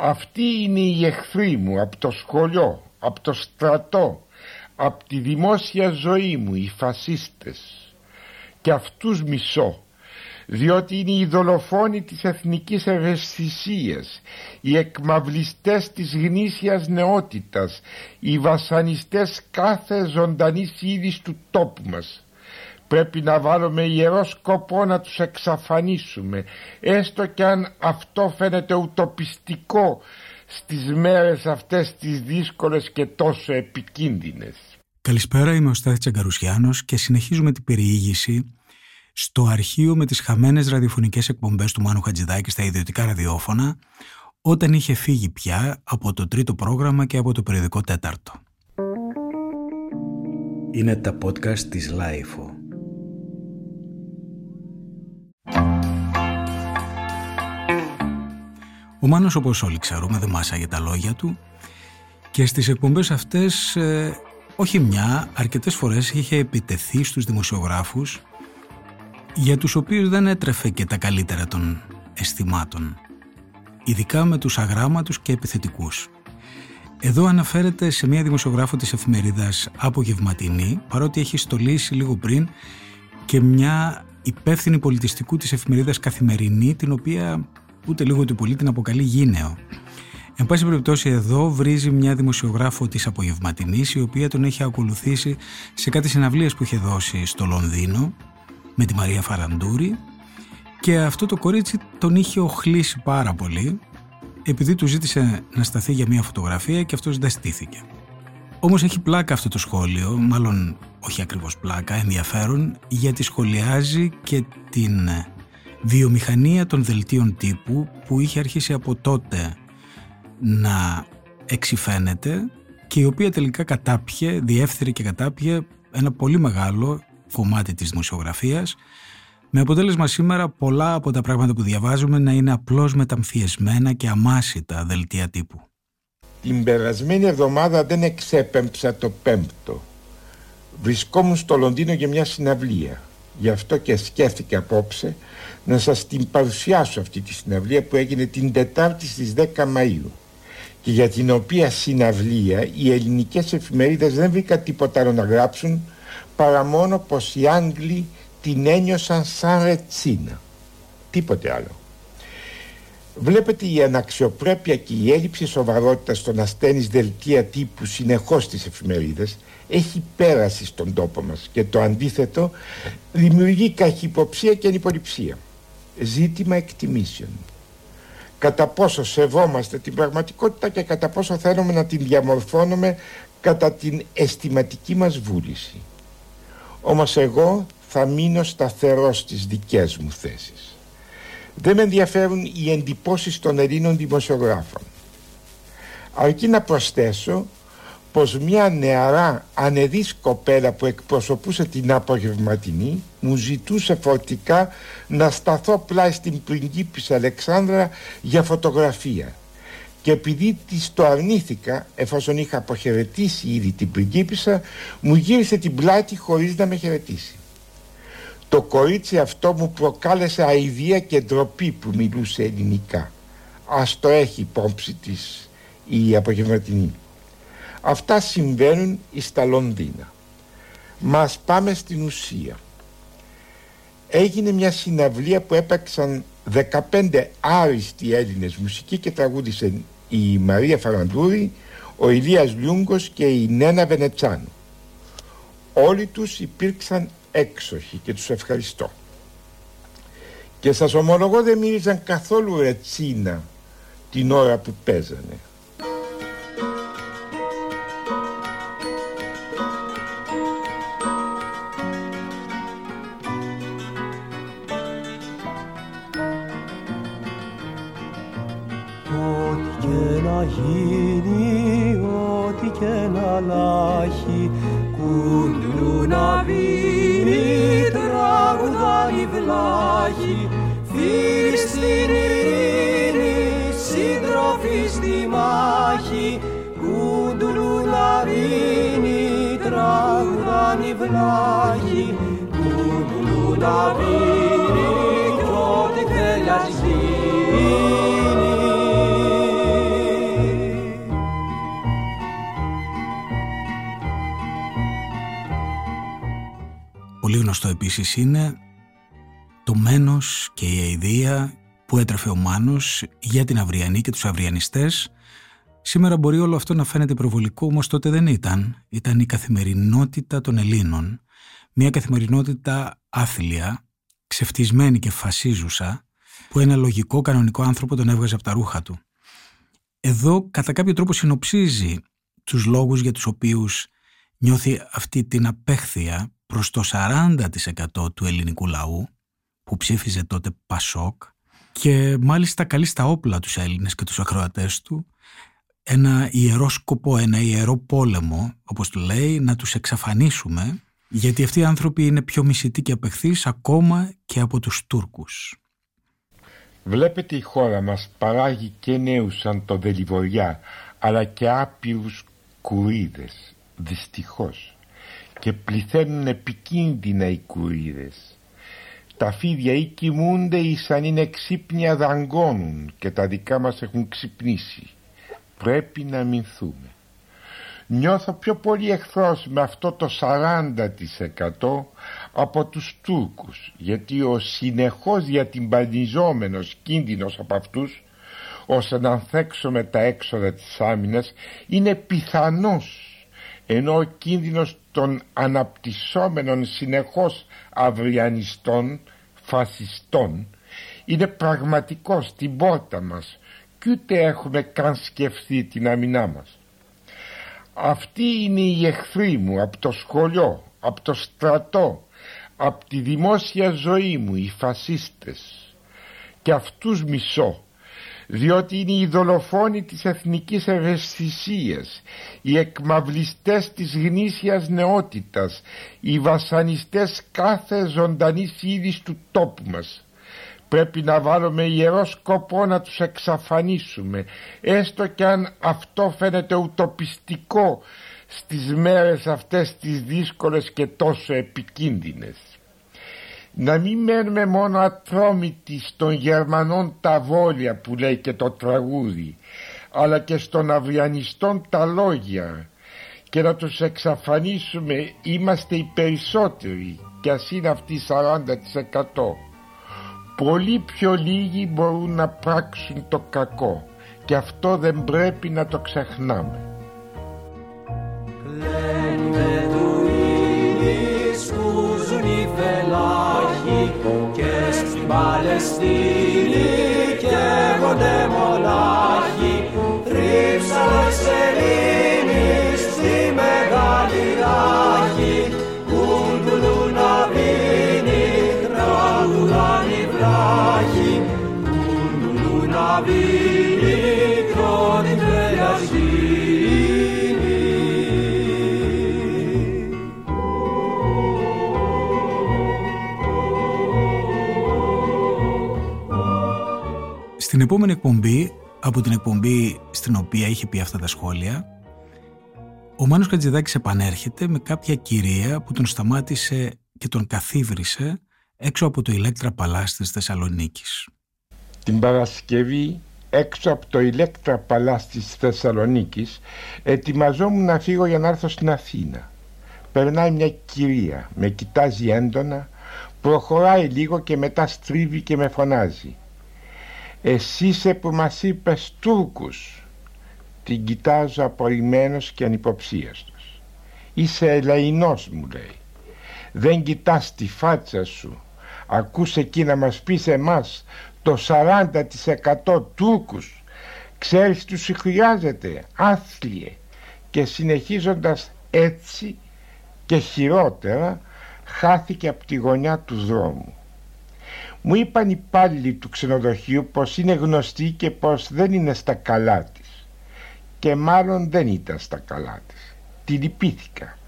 Αυτοί είναι οι εχθροί μου από το σχολείο, από το στρατό, από τη δημόσια ζωή μου, οι φασίστες. Και αυτούς μισώ διότι είναι οι δολοφόνοι της εθνικής ευαισθησίας, οι εκμαυλιστές της γνήσιας νεότητας, οι βασανιστές κάθε ζωντανής είδης του τόπου μας. Πρέπει να βάλουμε ιερό σκοπό να τους εξαφανίσουμε, έστω και αν αυτό φαίνεται ουτοπιστικό στις μέρες αυτές τις δύσκολες και τόσο επικίνδυνες. Καλησπέρα, είμαι ο Στάθης Τσαγκαρουσιάνος και συνεχίζουμε την περιήγηση στο αρχείο με τις χαμένες ραδιοφωνικές εκπομπές του Μάνου Χατζιδάκη στα ιδιωτικά ραδιόφωνα όταν είχε φύγει πια από το τρίτο πρόγραμμα και από το περιοδικό τέταρτο. Είναι τα podcast της LiFO. Ο Μάνος όπως όλοι ξέρουμε δεν μάσαγε τα λόγια του και στις εκπομπές αυτές ε, όχι μια, αρκετές φορές είχε επιτεθεί στους δημοσιογράφους για τους οποίους δεν έτρεφε και τα καλύτερα των αισθημάτων, ειδικά με τους αγράμματους και επιθετικούς. Εδώ αναφέρεται σε μια δημοσιογράφο της εφημερίδας Απογευματινή, παρότι έχει στολίσει λίγο πριν και μια υπεύθυνη πολιτιστικού της εφημερίδας Καθημερινή, την οποία ούτε λίγο του πολύ την αποκαλεί γίνεο. Εν πάση περιπτώσει εδώ βρίζει μια δημοσιογράφο της Απογευματινής η οποία τον έχει ακολουθήσει σε κάτι συναυλίες που είχε δώσει στο Λονδίνο με τη Μαρία Φαραντούρη και αυτό το κορίτσι τον είχε οχλήσει πάρα πολύ επειδή του ζήτησε να σταθεί για μια φωτογραφία και αυτός δεν στήθηκε. Όμως έχει πλάκα αυτό το σχόλιο, μάλλον όχι ακριβώς πλάκα, ενδιαφέρον, γιατί σχολιάζει και την βιομηχανία των δελτίων τύπου που είχε αρχίσει από τότε να εξηφαίνεται και η οποία τελικά κατάπιε, διεύθυρε και κατάπιε ένα πολύ μεγάλο κομμάτι της δημοσιογραφίας με αποτέλεσμα σήμερα πολλά από τα πράγματα που διαβάζουμε να είναι απλώς μεταμφιεσμένα και αμάσιτα δελτία τύπου. Την περασμένη εβδομάδα δεν εξέπεμψα το πέμπτο. Βρισκόμουν στο Λονδίνο για μια συναυλία. Γι' αυτό και σκέφτηκα απόψε να σας την παρουσιάσω αυτή τη συναυλία που έγινε την Τετάρτη στις 10 Μαΐου και για την οποία συναυλία οι ελληνικές εφημερίδες δεν βρήκαν τίποτα άλλο να γράψουν παρά μόνο πως οι Άγγλοι την ένιωσαν σαν ρετσίνα. Τίποτε άλλο. Βλέπετε η αναξιοπρέπεια και η έλλειψη σοβαρότητας των ασθένης δελτία τύπου συνεχώς στις εφημερίδες έχει πέρασει στον τόπο μας και το αντίθετο δημιουργεί καχυποψία και ανυποληψία. Ζήτημα εκτιμήσεων. Κατά πόσο σεβόμαστε την πραγματικότητα και κατά πόσο θέλουμε να την διαμορφώνουμε κατά την αισθηματική μας βούληση. Όμως εγώ θα μείνω σταθερός στις δικές μου θέσεις. Δεν με ενδιαφέρουν οι εντυπώσεις των Ελλήνων δημοσιογράφων. Αρκεί να προσθέσω πως μια νεαρά ανεδής κοπέλα που εκπροσωπούσε την απογευματινή μου ζητούσε φορτικά να σταθώ πλάι στην πριγκίπισσα Αλεξάνδρα για φωτογραφία και επειδή της το αρνήθηκα εφόσον είχα αποχαιρετήσει ήδη την πριγκίπισσα μου γύρισε την πλάτη χωρίς να με χαιρετήσει το κορίτσι αυτό μου προκάλεσε αηδία και ντροπή που μιλούσε ελληνικά. Ας το έχει υπόψη της η απογευματινή. Αυτά συμβαίνουν στα Λονδίνα. Μας πάμε στην ουσία. Έγινε μια συναυλία που έπαιξαν 15 άριστοι Έλληνες μουσικοί και τραγούδισαν η Μαρία Φαραντούρη, ο Ηλίας Λιούγκος και η Νένα Βενετσάνου. Όλοι τους υπήρξαν έξοχοι και τους ευχαριστώ. Και σας ομολογώ δεν μύριζαν καθόλου ρετσίνα την ώρα που παίζανε. Πολύ γνωστό επίσης είναι το μένος και η αηδία που έτρεφε ο Μάνος για την αυριανή και τους αυριανιστές Σήμερα μπορεί όλο αυτό να φαίνεται προβολικό, όμως τότε δεν ήταν. Ήταν η καθημερινότητα των Ελλήνων. Μια καθημερινότητα άθλια, ξεφτισμένη και φασίζουσα, που ένα λογικό κανονικό άνθρωπο τον έβγαζε από τα ρούχα του. Εδώ κατά κάποιο τρόπο συνοψίζει τους λόγους για τους οποίους νιώθει αυτή την απέχθεια προς το 40% του ελληνικού λαού που ψήφιζε τότε Πασόκ και μάλιστα καλεί στα όπλα τους Έλληνες και τους ακροατές του ένα ιερό σκοπό, ένα ιερό πόλεμο, όπως του λέει, να τους εξαφανίσουμε γιατί αυτοί οι άνθρωποι είναι πιο μισητοί και απεχθείς ακόμα και από τους Τούρκους. Βλέπετε η χώρα μας παράγει και νέους σαν το Δελιβοριά αλλά και άπειρους κουρίδες, δυστυχώς και πληθαίνουν επικίνδυνα οι κουρίδες. Τα φίδια ή κοιμούνται ή σαν είναι ξύπνια δαγκώνουν και τα δικά μας έχουν ξυπνήσει. Πρέπει να αμυνθούμε. Νιώθω πιο πολύ εχθρός με αυτό το 40% από τους Τούρκους γιατί ο συνεχώς διατυμπανιζόμενος κίνδυνος από αυτούς ώστε να ανθέξουμε τα έξοδα της άμυνας είναι πιθανός ενώ ο κίνδυνος των αναπτυσσόμενων συνεχώς αυριανιστών, φασιστών είναι πραγματικός στην πόρτα μας και ούτε έχουμε καν σκεφτεί την άμυνά μας. Αυτοί είναι οι εχθροί μου από το σχολείο, από το στρατό, από τη δημόσια ζωή μου, οι φασίστες. Και αυτούς μισώ διότι είναι οι δολοφόνοι της εθνικής ευαισθησίας, οι εκμαυλιστές της γνήσιας νεότητας, οι βασανιστές κάθε ζωντανής είδης του τόπου μας. Πρέπει να βάλουμε ιερό σκοπό να τους εξαφανίσουμε, έστω και αν αυτό φαίνεται ουτοπιστικό στις μέρες αυτές τις δύσκολες και τόσο επικίνδυνες. Να μην μένουμε μόνο ατρόμητοι στον Γερμανών τα βόλια που λέει και το τραγούδι αλλά και στον Αυριανιστών τα λόγια. Και να τους εξαφανίσουμε είμαστε οι περισσότεροι και ας είναι αυτοί 40% πολύ πιο λίγοι μπορούν να πράξουν το κακό και αυτό δεν πρέπει να το ξεχνάμε. Και στην Παλαιστίνη καίγονται μονάχοι Στην επόμενη εκπομπή, από την εκπομπή στην οποία είχε πει αυτά τα σχόλια, ο Μάνος Κατζηδάκης επανέρχεται με κάποια κυρία που τον σταμάτησε και τον καθίβρισε έξω από το Ηλέκτρα Παλάς της Θεσσαλονίκης. Την Παρασκευή έξω από το Ηλέκτρα Παλάς της Θεσσαλονίκης ετοιμαζόμουν να φύγω για να έρθω στην Αθήνα. Περνάει μια κυρία, με κοιτάζει έντονα, προχωράει λίγο και μετά στρίβει και με φωνάζει. Εσύ είσαι που μας είπες Τούρκους Την κοιτάζω απορριμμένος και ανυποψίαστος Είσαι ελεηνός μου λέει Δεν κοιτάς τη φάτσα σου Ακούς εκεί να μας πεις εμάς Το 40% Τούρκους Ξέρεις τους χρειάζεται Άθλιε Και συνεχίζοντας έτσι και χειρότερα χάθηκε από τη γωνιά του δρόμου μου είπαν οι υπάλληλοι του ξενοδοχείου πως είναι γνωστή και πως δεν είναι στα καλά της. Και μάλλον δεν ήταν στα καλά της. Τη λυπήθηκα.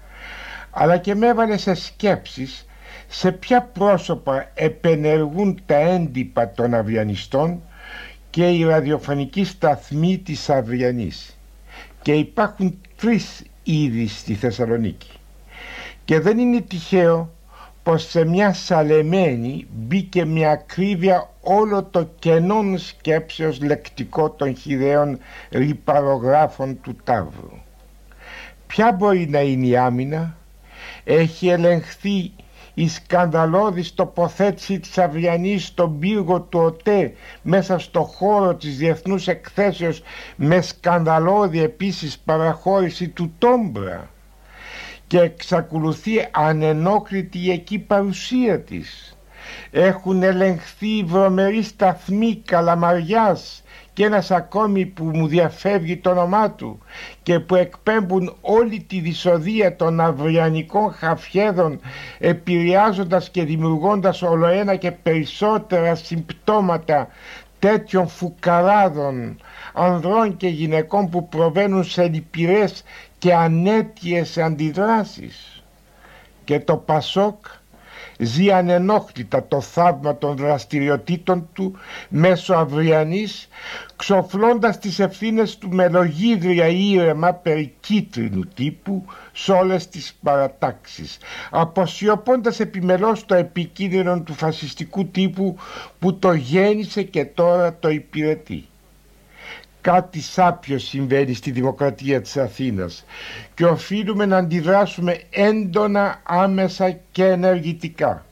Αλλά και με έβαλε σε σκέψεις σε ποια πρόσωπα επενεργούν τα έντυπα των Αυριανιστών και η ραδιοφωνική σταθμή της Αυριανής; Και υπάρχουν τρεις είδη στη Θεσσαλονίκη. Και δεν είναι τυχαίο πως σε μια σαλεμένη μπήκε με ακρίβεια όλο το κενόν σκέψεως λεκτικό των χιδαίων ρηπαρογράφων του Ταύρου. Ποια μπορεί να είναι η άμυνα, έχει ελεγχθεί η σκανδαλώδης τοποθέτηση της Αυριανής στον πύργο του ΟΤΕ μέσα στο χώρο της διεθνούς εκθέσεως με σκανδαλώδη επίσης παραχώρηση του Τόμπρα και εξακολουθεί ανενόχλητη η εκεί παρουσία της. Έχουν ελεγχθεί οι βρωμεροί σταθμοί Καλαμαριάς και ένας ακόμη που μου διαφεύγει το όνομά του και που εκπέμπουν όλη τη δυσοδεία των αυριανικών χαφιέδων επηρεάζοντας και δημιουργώντας ολοένα και περισσότερα συμπτώματα τέτοιων φουκαράδων ανδρών και γυναικών που προβαίνουν σε λυπηρές και ανέτειες αντιδράσεις. Και το Πασόκ ζει ανενόχλητα το θαύμα των δραστηριοτήτων του μέσω αυριανής ξοφλώντας τις ευθύνες του με λογίδρια ήρεμα περί κίτρινου τύπου σε όλες τις παρατάξεις αποσιωπώντας επιμελώς το επικίνδυνο του φασιστικού τύπου που το γέννησε και τώρα το υπηρετεί κάτι σάπιο συμβαίνει στη δημοκρατία της Αθήνας και οφείλουμε να αντιδράσουμε έντονα, άμεσα και ενεργητικά.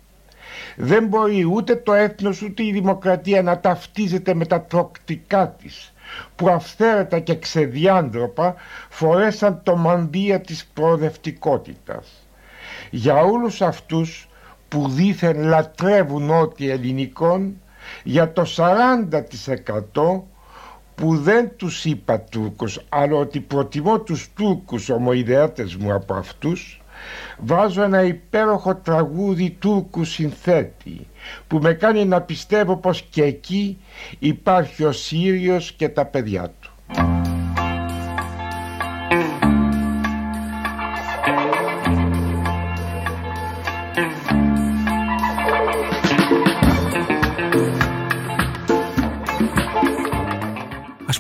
Δεν μπορεί ούτε το έθνος ούτε η δημοκρατία να ταυτίζεται με τα τροκτικά της που αυθαίρετα και ξεδιάντροπα φορέσαν το μανδύα της προοδευτικότητας. Για όλους αυτούς που δήθεν λατρεύουν ό,τι ελληνικών, για το 40% που δεν τους είπα Τούρκους αλλά ότι προτιμώ τους Τούρκους ομοειδεάτες μου από αυτούς βάζω ένα υπέροχο τραγούδι Τούρκου συνθέτη που με κάνει να πιστεύω πως και εκεί υπάρχει ο Σύριος και τα παιδιά του.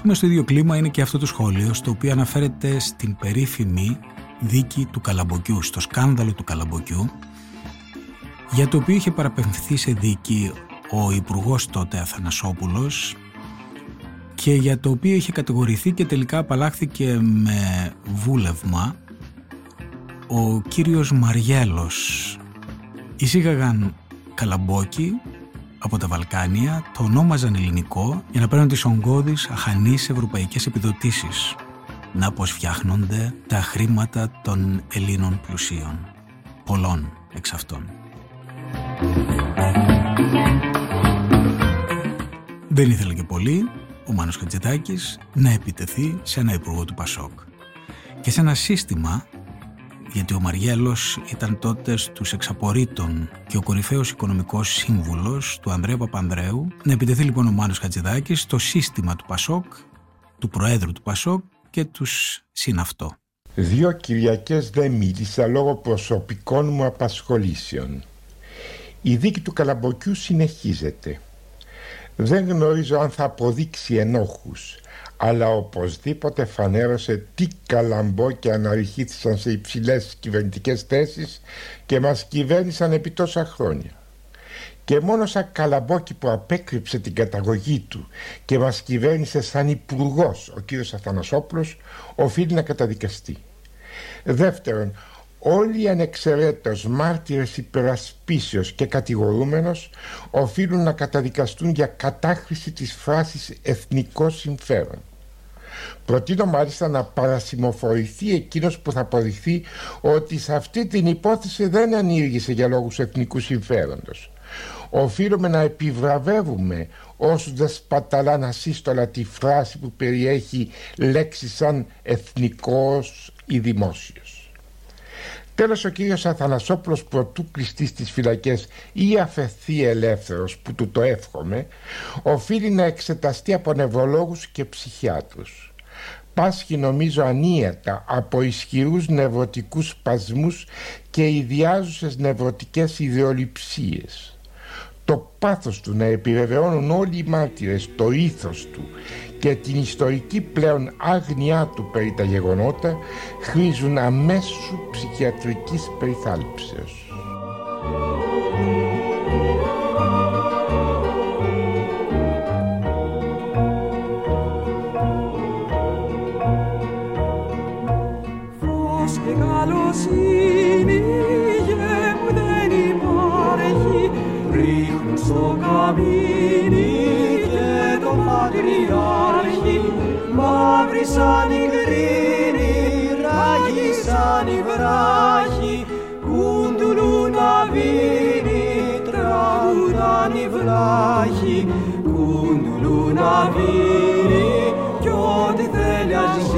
Πούμε στο ίδιο κλίμα είναι και αυτό το σχόλιο στο οποίο αναφέρεται στην περίφημη δίκη του Καλαμποκιού, στο σκάνδαλο του Καλαμποκιού για το οποίο είχε παραπεμφθεί σε δίκη ο υπουργός τότε Αθανασόπουλος και για το οποίο είχε κατηγορηθεί και τελικά απαλλάχθηκε με βούλευμα ο κύριος Μαριέλος. Εισήγαγαν καλαμπόκι από τα Βαλκάνια το ονόμαζαν ελληνικό για να παίρνουν τις ογκώδεις αχανείς ευρωπαϊκές επιδοτήσεις. Να πως φτιάχνονται τα χρήματα των Ελλήνων πλουσίων. Πολλών εξ αυτών. Δεν ήθελε και πολύ ο Μάνος Χατζητάκης να επιτεθεί σε ένα υπουργό του Πασόκ και σε ένα σύστημα γιατί ο Μαριέλος ήταν τότε στους εξαπορρίτων και ο κορυφαίος οικονομικός σύμβουλος του Ανδρέα Παπανδρέου. Να επιτεθεί λοιπόν ο Μάνος Χατζηδάκης στο σύστημα του Πασόκ, του Προέδρου του Πασόκ και τους συναυτό. Δύο Κυριακές δεν μίλησα λόγω προσωπικών μου απασχολήσεων. Η δίκη του Καλαμποκιού συνεχίζεται. Δεν γνωρίζω αν θα αποδείξει ενόχους αλλά οπωσδήποτε φανέρωσε τι καλαμπόκια αναρριχήθησαν σε υψηλές κυβερνητικές θέσεις και μας κυβέρνησαν επί τόσα χρόνια. Και μόνο σαν καλαμπόκι που απέκρυψε την καταγωγή του και μας κυβέρνησε σαν υπουργός ο κύριος Αθανασόπουλος οφείλει να καταδικαστεί. Δεύτερον, όλοι οι ανεξαιρέτως μάρτυρες υπερασπίσεως και κατηγορούμενος οφείλουν να καταδικαστούν για κατάχρηση της φράσης εθνικό συμφέρον. Προτείνω μάλιστα να παρασημοφορηθεί εκείνος που θα αποδειχθεί ότι σε αυτή την υπόθεση δεν ανήργησε για λόγους εθνικού συμφέροντος. Οφείλουμε να επιβραβεύουμε όσους δεν σπαταλάν ασύστολα τη φράση που περιέχει λέξεις σαν εθνικός ή δημόσιος. Τέλος ο κύριος Αθανασόπουλος προτού κλειστεί στις φυλακές ή αφαιθεί ελεύθερος που του το εύχομαι οφείλει να εξεταστεί από νευρολόγους και ψυχιάτρους πάσχει νομίζω ανίατα από ισχυρούς νευρωτικούς σπασμούς και ιδιάζουσες νευρωτικές ιδεολειψίες. Το πάθος του να επιβεβαιώνουν όλοι οι μάρτυρες το ήθος του και την ιστορική πλέον άγνοιά του περί τα γεγονότα χρήζουν αμέσου ψυχιατρικής περιθάλψεως. Καλοσύνη γεμ δεν μείνει και τον πατριάρχη. Μαύρη σαν η κρίνη, ράγι σαν η βράχη. Κουντουλού να βίνει, τραγουδάν η βλάχη κουντουλού να βίνει κι ό,τι θέλει ας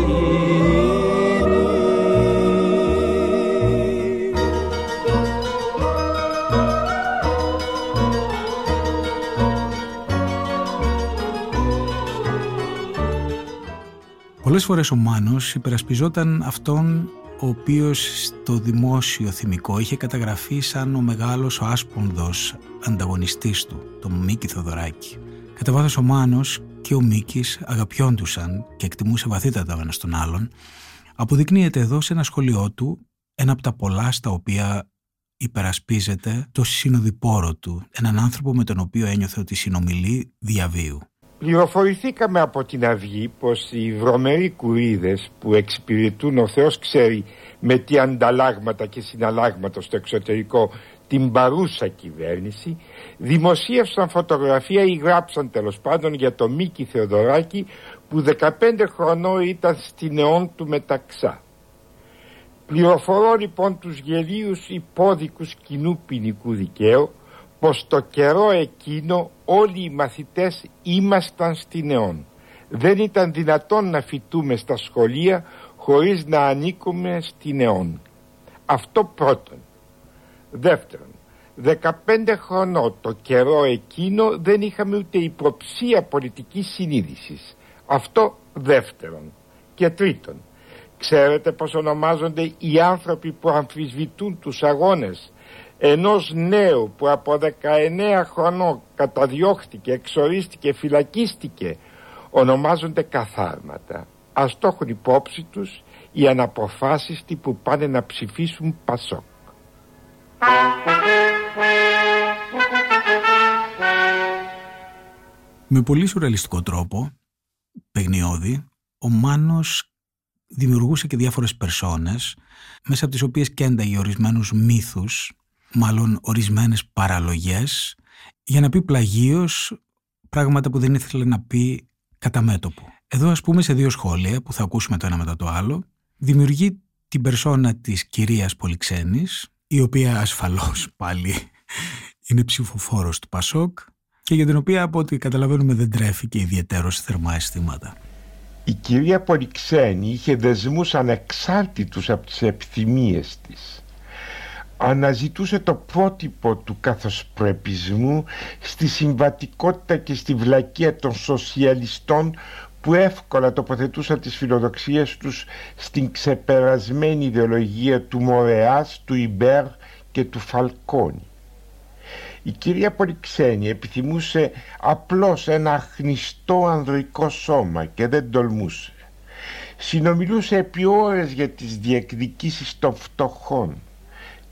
Πολλές φορές ο Μάνος υπερασπιζόταν αυτόν ο οποίος στο δημόσιο θυμικό είχε καταγραφεί σαν ο μεγάλος ο άσπονδος ανταγωνιστής του, τον Μίκη Θοδωράκη. Κατά βάθος ο Μάνος και ο Μίκης αγαπιόντουσαν και εκτιμούσε βαθύτατα ο ένας τον άλλον, αποδεικνύεται εδώ σε ένα σχολείο του ένα από τα πολλά στα οποία υπερασπίζεται το συνοδοιπόρο του, έναν άνθρωπο με τον οποίο ένιωθε ότι συνομιλεί διαβίου. Πληροφορηθήκαμε από την Αυγή πως οι βρωμεροί κουρίδες που εξυπηρετούν ο Θεός ξέρει με τι ανταλλάγματα και συναλλάγματα στο εξωτερικό την παρούσα κυβέρνηση δημοσίευσαν φωτογραφία ή γράψαν τέλος πάντων για το Μίκη Θεοδωράκη που 15 χρονών ήταν στην αιών του μεταξά. Πληροφορώ λοιπόν τους γελίους υπόδικους κοινού ποινικού δικαίου πως το καιρό εκείνο όλοι οι μαθητές ήμασταν στην αιών. Δεν ήταν δυνατόν να φοιτούμε στα σχολεία χωρίς να ανήκουμε στην αιών. Αυτό πρώτον. Δεύτερον, 15 χρονών το καιρό εκείνο δεν είχαμε ούτε υποψία πολιτικής συνείδησης. Αυτό δεύτερον. Και τρίτον, ξέρετε πως ονομάζονται οι άνθρωποι που αμφισβητούν τους αγώνες; Ενός νέου που από 19 χρονών καταδιώχτηκε, εξορίστηκε, φυλακίστηκε ονομάζονται καθάρματα. Ας το έχουν υπόψη τους οι αναποφάσιστοι που πάνε να ψηφίσουν Πασόκ. Με πολύ σουρεαλιστικό τρόπο, παιγνιώδη, ο Μάνος δημιουργούσε και διάφορες περσόνες μέσα από τις οποίες κένταγε ορισμένους μύθους μάλλον ορισμένες παραλογές για να πει πλαγίως πράγματα που δεν ήθελε να πει κατά μέτωπο. Εδώ ας πούμε σε δύο σχόλια που θα ακούσουμε το ένα μετά το άλλο δημιουργεί την περσόνα της κυρίας Πολυξένης η οποία ασφαλώς πάλι είναι ψηφοφόρος του Πασόκ και για την οποία από ό,τι καταλαβαίνουμε δεν τρέφει και ιδιαίτερο θερμά αισθήματα. Η κυρία Πολυξένη είχε δεσμούς ανεξάρτητους από τις επιθυμίες της αναζητούσε το πρότυπο του καθοσπρεπισμού στη συμβατικότητα και στη βλακεία των σοσιαλιστών που εύκολα τοποθετούσαν τις φιλοδοξίες τους στην ξεπερασμένη ιδεολογία του Μορεάς, του Ιμπέρ και του Φαλκόνη. Η κυρία Πολυξένη επιθυμούσε απλώς ένα αχνιστό ανδρικό σώμα και δεν τολμούσε. Συνομιλούσε επί ώρες για τις διεκδικήσεις των φτωχών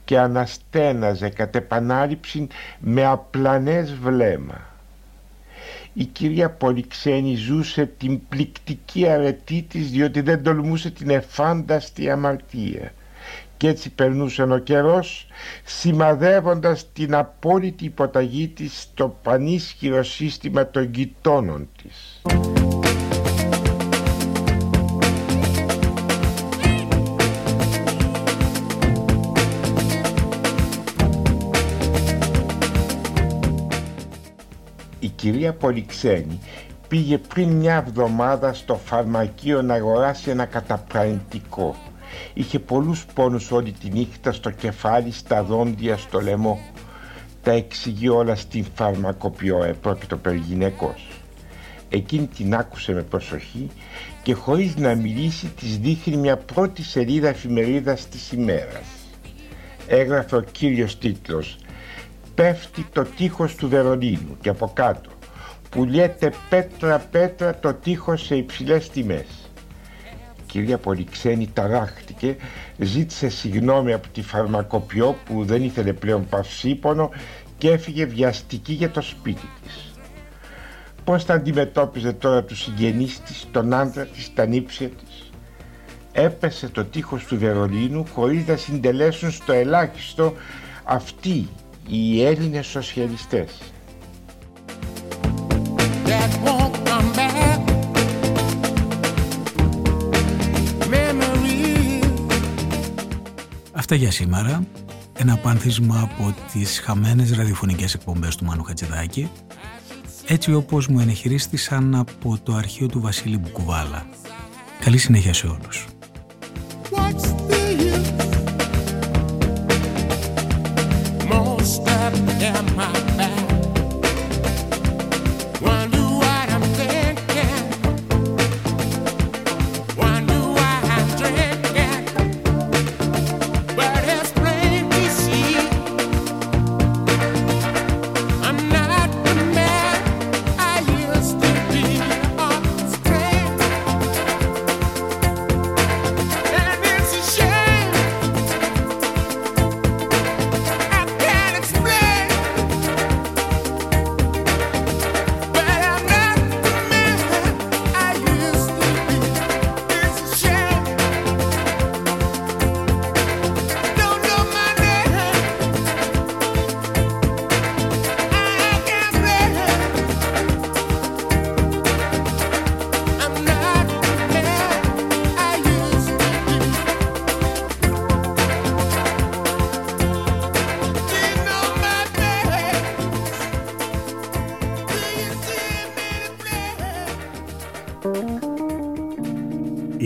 και αναστέναζε κατ' επανάληψη με απλανές βλέμμα. Η κυρία Πολυξένη ζούσε την πληκτική αρετή της διότι δεν τολμούσε την εφάνταστη αμαρτία και έτσι περνούσε ο καιρός σημαδεύοντας την απόλυτη υποταγή της στο πανίσχυρο σύστημα των γειτόνων της. Κυρία Πολυξένη πήγε πριν μια εβδομάδα στο φαρμακείο να αγοράσει ένα καταπραγητικό. Είχε πολλούς πόνους όλη τη νύχτα στο κεφάλι, στα δόντια, στο λαιμό. Τα εξηγεί όλα στην φαρμακοποιό, επρόκειτο περί γυναικός. Εκείνη την άκουσε με προσοχή και χωρίς να μιλήσει της δείχνει μια πρώτη σελίδα εφημερίδας της ημέρας. Έγραφε ο κύριος τίτλος πέφτει το τείχος του Βερολίνου και από κάτω πουλιέται πέτρα πέτρα το τείχος σε υψηλές τιμές. Η κυρία Πολυξένη ταράχτηκε, ζήτησε συγγνώμη από τη φαρμακοποιό που δεν ήθελε πλέον παυσίπονο και έφυγε βιαστική για το σπίτι της. Πώς θα αντιμετώπιζε τώρα τους συγγενείς της, τον άντρα της, τα νύψια της; Έπεσε το τείχος του Βερολίνου χωρίς να συντελέσουν στο ελάχιστο αυτοί οι Έλληνες σοσιαλιστές. Αυτά για σήμερα. Ένα πάνθισμα από τις χαμένες ραδιοφωνικές εκπομπές του Μάνου Χατζηδάκη, έτσι όπως μου ενεχειρίστησαν από το αρχείο του Βασίλη Μπουκουβάλα. Καλή συνέχεια σε όλους. Panama.